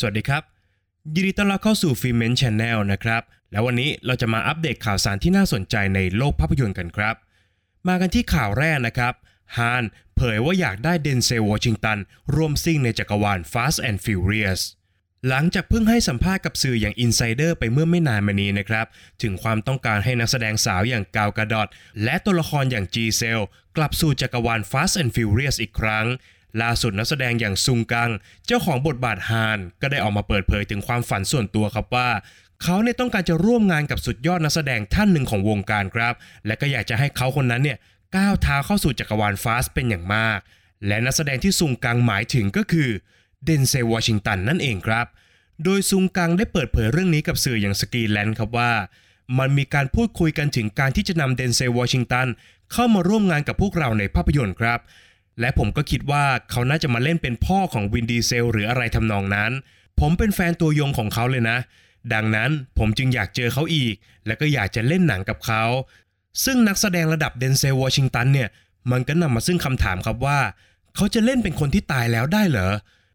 สวัสดีครับ ยินดีต้อนรับเข้าสู่ฟิเมนช n แนลนะครับ แล้ววันนี้เราจะมาอัปเดตข่าวสารที่น่าสนใจในโลกภาพยนตร์กันครับ มากันที่ข่าวแรกนะครับฮานเผยว่าอยากได้เดนเซลวอชิงตันร่วมซิ่งในจักรวาล Fast and Furious หลังจากเพิ่งให้สัมภาษณ์กับสื่ออย่าง Insider ไปเมื่อไม่นานมานี้นะครับ ถึงความต้องการให้นักแสดงสาวอย่างกัลกาด็อตและตัวละครอย่างจีเซลกลับสู่จักรวาล Fast and Furious อีกครั้ง ล่าสุดนักแสดงอย่างซุงกัง เจ้าของบทบาทฮานก็ได้ออกมาเปิดเผยถึงความฝันส่วนตัวครับว่าเขาเนี่ยต้องการจะร่วมงานกับสุดยอดนักแสดงท่านหนึ่งของวงการครับ และก็อยากจะให้เขาคนนั้นเนี่ยก้าวเท้าเข้าสู่จักรวาลฟาสเป็นอย่างมาก และนักแสดงที่ซุงกังหมายถึงก็คือเดนเซลวอชิงตันนั่นเองครับ โดยซุงกังได้เปิดเผยเรื่องนี้กับสื่ออย่างสกีแลนด์ครับว่า มันมีการพูดคุยกันถึงการที่จะนำเดนเซลวอชิงตันเข้ามาร่วมงานกับพวกเราในภาพยนตร์ครับ และผมก็คิดว่าเขาน่าจะมาเล่นเป็นพ่อของวินดีเซลหรืออะไรทำนองนั้น ผมเป็นแฟนตัวยงของเขาเลยนะ ดังนั้นผมจึงอยากเจอเขาอีก และก็อยากจะเล่นหนังกับเขา ซึ่งนักแสดงระดับเดนเซลวอชิงตันเนี่ย มันก็นำมาซึ่งคำถามครับว่า เขาจะเล่นเป็นคนที่ตายแล้วได้เหรอ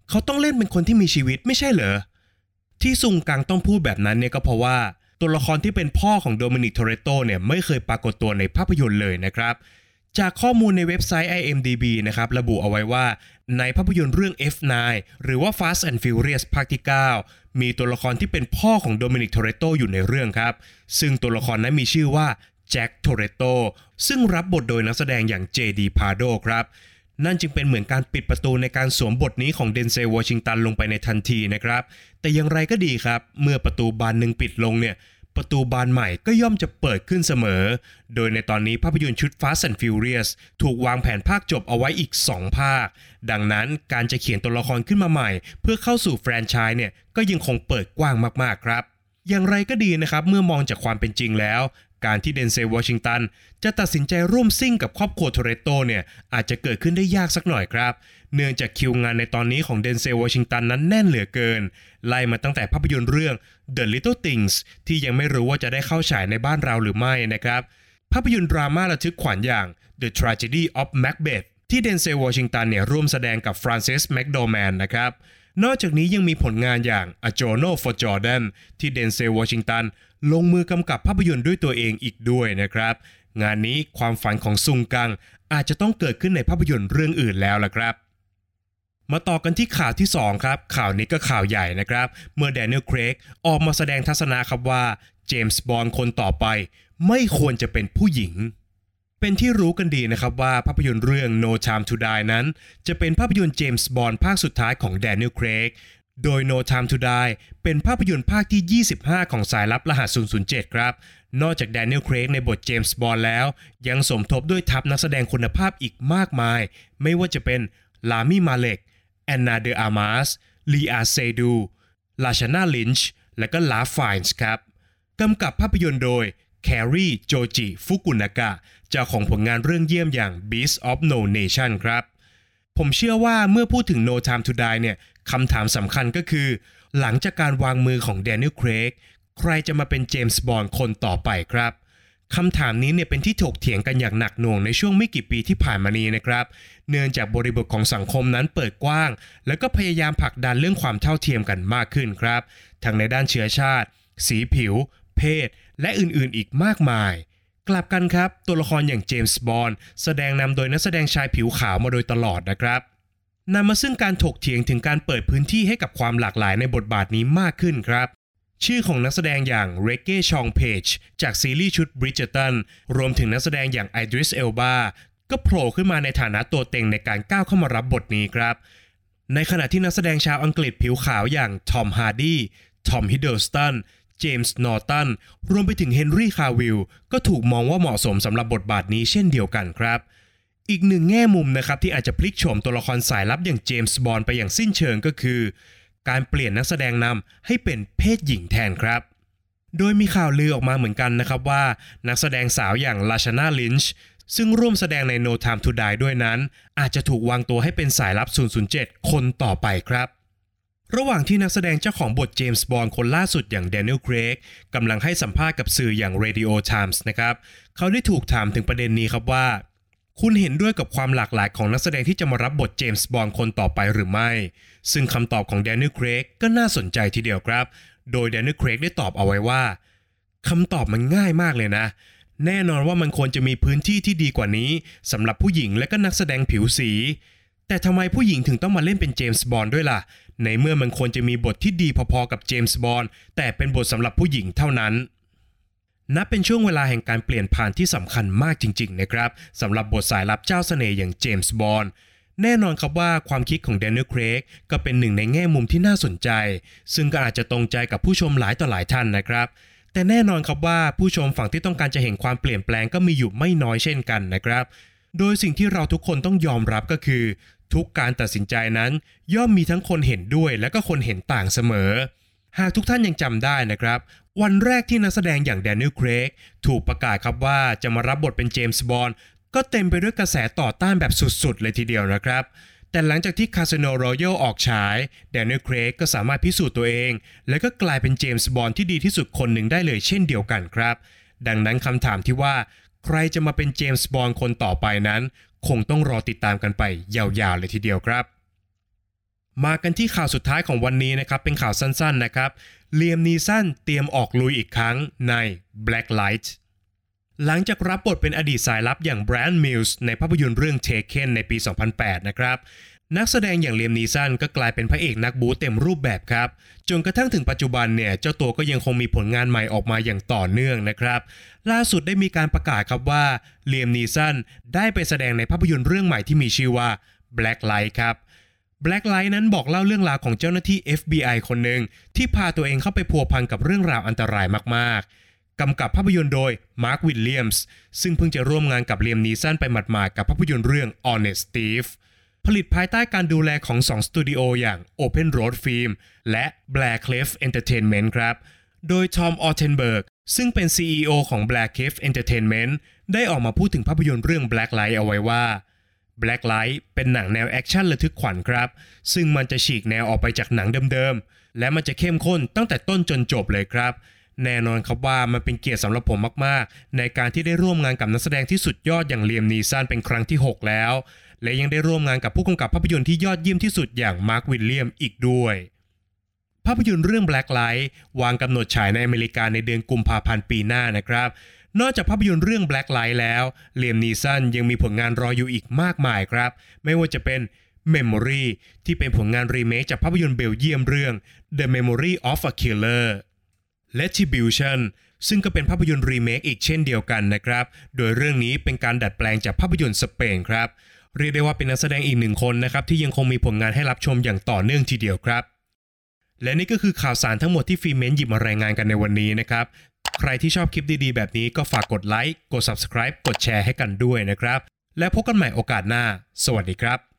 เขาต้องเล่นเป็นคนที่มีชีวิตไม่ใช่เหรอ ที่ซุงกังต้องพูดแบบนั้นเนี่ยก็เพราะว่าตัวละครที่เป็นพ่อของโดมินิก โทเรโตเนี่ยไม่เคยปรากฏตัวในภาพยนตร์เลยนะครับ จากข้อมูลในเว็บไซต์ IMDb นะครับระบุเอาไว้ว่า ในภาพยนตร์เรื่อง F9 หรือว่า Fast and Furious ภาคที่ 9 มีตัวละครที่เป็นพ่อของโดมินิกโทเรโตอยู่ในเรื่องครับ ซึ่งตัวละครนั้นมีชื่อว่าแจ็คโทเรโตซึ่งรับบทโดยนักแสดงอย่างเจดีพาโดครับนั่นจึงเป็นเหมือนการปิดประตูในการสวมบทนี้ของเดนเซลวอชิงตันลงไปในทันทีนะครับ แต่อย่างไรก็ดีครับ เมื่อประตูบานหนึ่งปิดลงเนี่ย ประตูบานใหม่ก็ย่อมจะเปิดขึ้นเสมอ โดยในตอนนี้ภาพยนตร์ชุด Fast and Furious ถูกวางแผนภาคจบเอาไว้อีก 2 ภาค ดังนั้นการจะเขียนตัวละครขึ้นมาใหม่ เพื่อเข้าสู่แฟรนไชส์เนี่ยก็ยังคงเปิดกว้างมากๆครับ อย่างไรก็ดีนะครับ เมื่อมองจากความเป็นจริงแล้ว การที่เดนเซลวอชิงตันจะตัดสินใจร่วมซิ่งกับครอบครัวโทเรโตเนี่ยอาจจะเกิดขึ้นได้ยากสักหน่อยครับ เนื่องจากคิวงานในตอนนี้ของเดนเซลวอชิงตันนั้นแน่นเหลือเกิน ไล่มาตั้งแต่ภาพยนตร์เรื่อง The Little Things ที่ยังไม่รู้ว่าจะได้เข้าฉายในบ้านเราหรือไม่นะครับ ภาพยนตร์ดราม่าระทึกขวัญอย่าง The Tragedy of Macbeth ที่เดนเซลวอชิงตันเนี่ยร่วมแสดงกับฟรานซิสแมคโดแมนนะครับ นอกจากนี้ยังมีผลงานอย่าง A Journal for Jordan ที่เดนเซลวอชิงตันลงมือกำกับภาพยนตร์ด้วยตัวเองอีกด้วยนะครับ งานนี้ความฝันของซุงกัง อาจจะต้องเกิดขึ้นในภาพยนตร์เรื่องอื่นแล้วล่ะครับมาต่อกันที่ข่าวที่ 2 ครับ ข่าวนี้ก็ข่าวใหญ่นะครับ เมื่อแดเนียล เครกออกมาแสดงทัศนะครับว่า เจมส์บอนด์คนต่อไป ไม่ควรจะเป็นผู้หญิง เป็นที่รู้กันดีนะครับว่าภาพยนตร์เรื่อง No Time to Die นั้น จะเป็นภาพยนตร์เจมส์บอนด์ภาคสุดท้ายของแดเนียล เครก โดย No Time to Die เป็นภาพยนตร์ภาคที่ 25 ของสายลับรหัส 007 ครับ นอกจากแดเนียล เครกในบทเจมส์บอนด์แล้ว ยังสมทบด้วยทัพนักแสดงคุณภาพอีกมากมาย ไม่ว่าจะเป็นลามิมาเล็กแอนนาเดออามาสลีอาเซดูลาชานาลินช์และก็ลาฟายน์ครับกำกับภาพยนตร์โดย แครีโจจิฟุกุนากะเจ้าของผลงานเรื่องเยี่ยมอย่าง Beast of No Nation ครับ ผมเชื่อว่าเมื่อพูดถึง No Time to Die เนี่ยคำถามสำคัญก็คือ หลังจากการวางมือของแดเนียล เครกใครจะมาเป็นเจมส์บอนด์คนต่อไปครับคำถามนี้เนี่ยเป็นที่ถกเถียงกันอย่างหนักหน่วงในช่วงไม่กี่ปีที่ผ่านมานี้นะครับ เนื่องจากบริบทของสังคมนั้นเปิดกว้าง แล้วก็พยายามผลักดันเรื่องความเท่าเทียมกันมากขึ้นครับ ทั้งในด้านเชื้อชาติ สีผิว เพศ และอื่นๆอีกมากมาย กลับกันครับ ตัวละครอย่างเจมส์บอนด์แสดงนำโดยนักแสดงชายผิวขาวมาโดยตลอดนะครับนำมาซึ่งการถกเถียงถึงการเปิดพื้นที่ให้กับความหลากหลายในบทบาทนี้มากขึ้นครับ ชื่อของนักแสดงอย่างเรเก้ชองเพจจากซีรีส์ชุด Bridgerton รวมถึงนักแสดงอย่างไอดริสเอลบาก็โผล่ขึ้นมาในฐานะตัวเต็งในการก้าวเข้ามารับบทนี้ครับ ในขณะที่นักแสดงชาวอังกฤษผิวขาวอย่างทอมฮาร์ดีทอมฮิดเดิลสตัน เจมส์นอร์ตันรวมไปถึงเฮนรี่คาวิลก็ถูกมองว่าเหมาะสมสำหรับบทบาทนี้เช่นเดียวกันครับ อีกหนึ่งแง่มุมนะครับที่อาจจะพลิกโฉมตัวละครสายลับอย่างเจมส์บอนไปอย่างสิ้นเชิงก็คือ การเปลี่ยนนักแสดงนำให้เป็นเพศหญิงแทนครับโดยมีข่าวลือออกมาเหมือนกันนะครับว่า นักแสดงสาวอย่างลาชานาลินช์ซึ่งร่วมแสดงใน No Time to Die ด้วยนั้น อาจจะถูกวางตัวให้เป็นสายลับ 007 คนต่อไปครับ ระหว่างที่นักแสดงเจ้าของบทเจมส์บอนด์คนล่าสุดอย่างแดเนียลเครกกำลังให้สัมภาษณ์กับสื่ออย่าง Radio Times นะครับ เขาได้ถูกถามถึงประเด็นนี้ครับว่า คุณเห็นด้วยกับความหลากหลายของนักแสดงที่จะมารับบทเจมส์บอนด์คนต่อไปหรือไม่ ซึ่งคำตอบของแดเนียลเครกก็น่าสนใจทีเดียวครับ โดยแดเนียลเครกได้ตอบเอาไว้ว่าคำตอบมันง่ายมากเลยนะ แน่นอนว่ามันควรจะมีพื้นที่ที่ดีกว่านี้สำหรับผู้หญิงและก็นักแสดงผิวสี แต่ทำไมผู้หญิงถึงต้องมาเล่นเป็นเจมส์บอนด์ด้วยล่ะ ในเมื่อมันควรจะมีบทที่ดีพอๆกับเจมส์บอนด์แต่เป็นบทสำหรับผู้หญิงเท่านั้นนับเป็นช่วงเวลาแห่งการเปลี่ยนผ่านที่สำคัญมากจริงๆนะครับสำหรับบทสายลับเจ้าเสน่ห์อย่างเจมส์บอนด์แน่นอนครับว่าความคิดของแดเนียล เครกก็เป็นหนึ่งในแง่มุมที่น่าสนใจ ซึ่งก็อาจจะตรงใจกับผู้ชมหลายต่อหลายท่านนะครับ แต่แน่นอนครับว่าผู้ชมฝั่งที่ต้องการจะเห็นความเปลี่ยนแปลงก็มีอยู่ไม่น้อยเช่นกันนะครับ โดยสิ่งที่เราทุกคนต้องยอมรับก็คือ ทุกการตัดสินใจนั้น ย่อมมีทั้งคนเห็นด้วยและก็คนเห็นต่างเสมอ หากทุกท่านยังจำได้นะครับ วันแรกที่นักแสดงอย่างแดเนียล เครกถูกประกาศครับว่าจะมารับบทเป็นเจมส์บอนด์ก็เต็มไปด้วยกระแสต่อต้านแบบสุดๆ เลยทีเดียวนะครับ แต่หลังจากที่ Casino Royale ออกฉายแดเนียล เครกก็สามารถพิสูจน์ตัวเอง และก็กลายเป็นเจมส์บอนด์ที่ดีที่สุดคนหนึ่งได้เลยเช่นเดียวกันครับ ดังนั้นคำถามที่ว่าใครจะมาเป็นเจมส์บอนด์คนต่อไปนั้น คงต้องรอติดตามกันไปยาวๆเลยทีเดียวครับมากันที่ข่าวสุดท้ายของวันนี้นะครับ เป็นข่าวสั้นๆนะครับเลียมนีสันเตรียมออกลุยอีกครั้งใน Black Light หลังจากรับบทเป็นอดีตสายลับอย่างแบรนด์มิลส์ในภาพยนตร์เรื่อง Taken ในปี 2008 นะครับ นักแสดงอย่างเลียมนีสันก็กลายเป็นพระเอกนักบู๊เต็มรูปแบบครับ จนกระทั่งถึงปัจจุบันเนี่ย เจ้าตัวก็ยังคงมีผลงานใหม่ออกมาอย่างต่อเนื่องนะครับ ล่าสุดได้มีการประกาศครับว่าเลียมนีสันได้ไปแสดงในภาพยนตร์เรื่องใหม่ที่มีชื่อว่า Black Light ครับ Black Light นั้นบอกเล่าเรื่องราวของเจ้าหน้าที่ FBI คนหนึ่งที่พาตัวเองเข้าไปพัวพันกับเรื่องราวอันตรายมากๆกำกับภาพยนตร์โดยมาร์ควิลเลียมส์ซึ่งเพิ่งจะร่วมงานกับเลียมนีสันไปหมาดๆกับภาพยนตร์เรื่อง Honest Thief ผลิตภายใต้การดูแลของ2สตูดิโออย่าง Open Road Film และ Briarcliff Entertainment ครับ โดยทอมออเทนเบิร์กซึ่งเป็น CEO ของ Blair Clef Entertainment ได้ออกมาพูดถึงภาพยนตร์เรื่อง Blacklight เอาไว้ว่า Blacklight เป็นหนังแนวแอคชั่นระทึกขวัญครับ ซึ่งมันจะฉีกแนวออกไปจากหนังเดิมๆ และมันจะเข้มข้นตั้งแต่ต้นจนจบเลยครับ แน่นอนครับว่ามันเป็นเกียรติสำหรับผมมากๆ ในการที่ได้ร่วมงานกับนักแสดงที่สุดยอดอย่างเลียมนีสันเป็นครั้งที่ 6 แล้ว และยังได้ร่วมงานกับผู้กำกับภาพยนตร์ที่ยอดเยี่ยมที่สุดอย่างมาร์ควิลเลียมอีกด้วย ภาพยนตร์เรื่อง Black Light วางกำหนดฉายในอเมริกาในเดือนกุมภาพันธ์ปีหน้านะครับ นอกจากภาพยนตร์เรื่อง Black Light แล้วเลียมนีสันยังมีผลงานรออยู่อีกมากมายครับ ไม่ว่าจะเป็น Memory ที่เป็นผลงานรีเมคจากภาพยนตร์เบลเยียมเรื่อง The Memory of a Killer Retribution ซึ่งก็เป็นภาพยนตร์รีเมคอีกเช่นเดียวกันนะครับ โดยเรื่องนี้เป็นการดัดแปลงจากภาพยนตร์สเปนครับ เรียกได้ว่าเป็นนักแสดงอีกหนึ่งคนนะครับที่ยังคงมีผลงานให้รับชมอย่างต่อเนื่องทีเดียวครับ และนี่ก็คือข่าวสารทั้งหมดที่ฟีเมนหยิบมารายงานกันในวันนี้นะครับ ใครที่ชอบคลิปดีๆ แบบนี้ก็ฝากกดไลค์กด subscribe กดแชร์ให้กันด้วยนะครับ และพบกันใหม่โอกาสหน้า สวัสดีครับ